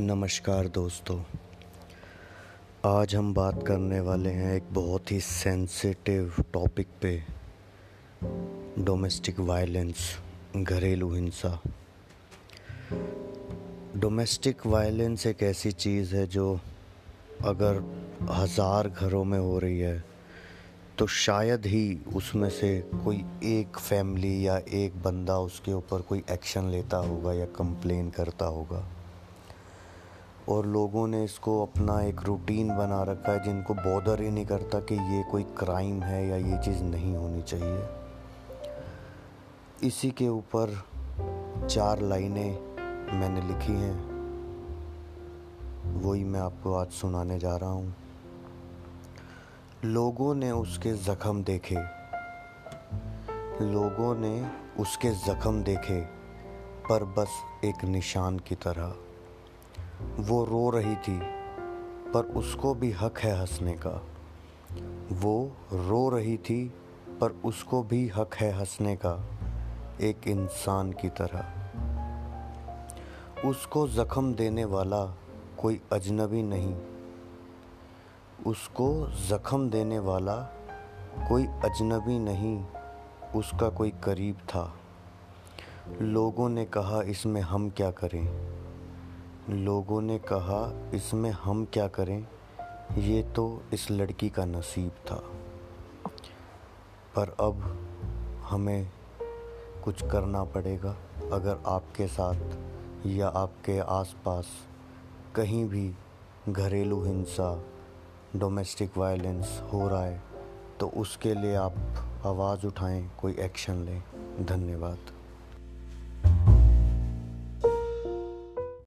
नमस्कार दोस्तों। आज हम बात करने वाले हैं एक बहुत ही सेंसिटिव टॉपिक पे। डोमेस्टिक वायलेंस घरेलू हिंसा। डोमेस्टिक वायलेंस एक ऐसी चीज़ है जो अगर हज़ार घरों में हो रही है तो शायद ही उसमें से कोई एक फैमिली या एक बंदा उसके ऊपर कोई एक्शन लेता होगा या कंप्लेन करता होगा। और लोगों ने इसको अपना एक रूटीन बना रखा है जिनको बॉदर ही नहीं करता कि ये कोई क्राइम है या ये चीज़ नहीं होनी चाहिए। इसी के ऊपर चार लाइनें मैंने लिखी हैं। वही मैं आपको आज सुनाने जा रहा हूँ। लोगों ने उसके ज़ख्म देखे। लोगों ने उसके ज़ख्म देखे, पर बस एक निशान की तरह। वो रो रही थी, पर उसको भी हक है हंसने का। वो रो रही थी, पर उसको भी हक है हंसने का, एक इंसान की तरह। उसको ज़ख्म देने वाला कोई अजनबी नहीं। उसको ज़ख्म देने वाला कोई अजनबी नहीं, उसका कोई करीब था। लोगों ने कहा, इसमें हम क्या करें? लोगों ने कहा, इसमें हम क्या करें? ये तो इस लड़की का नसीब था। पर अब हमें कुछ करना पड़ेगा। अगर आपके साथ या आपके आसपास कहीं भी घरेलू हिंसा डोमेस्टिक वायलेंस हो रहा है तो उसके लिए आप आवाज़ उठाएँ, कोई एक्शन लें। धन्यवाद।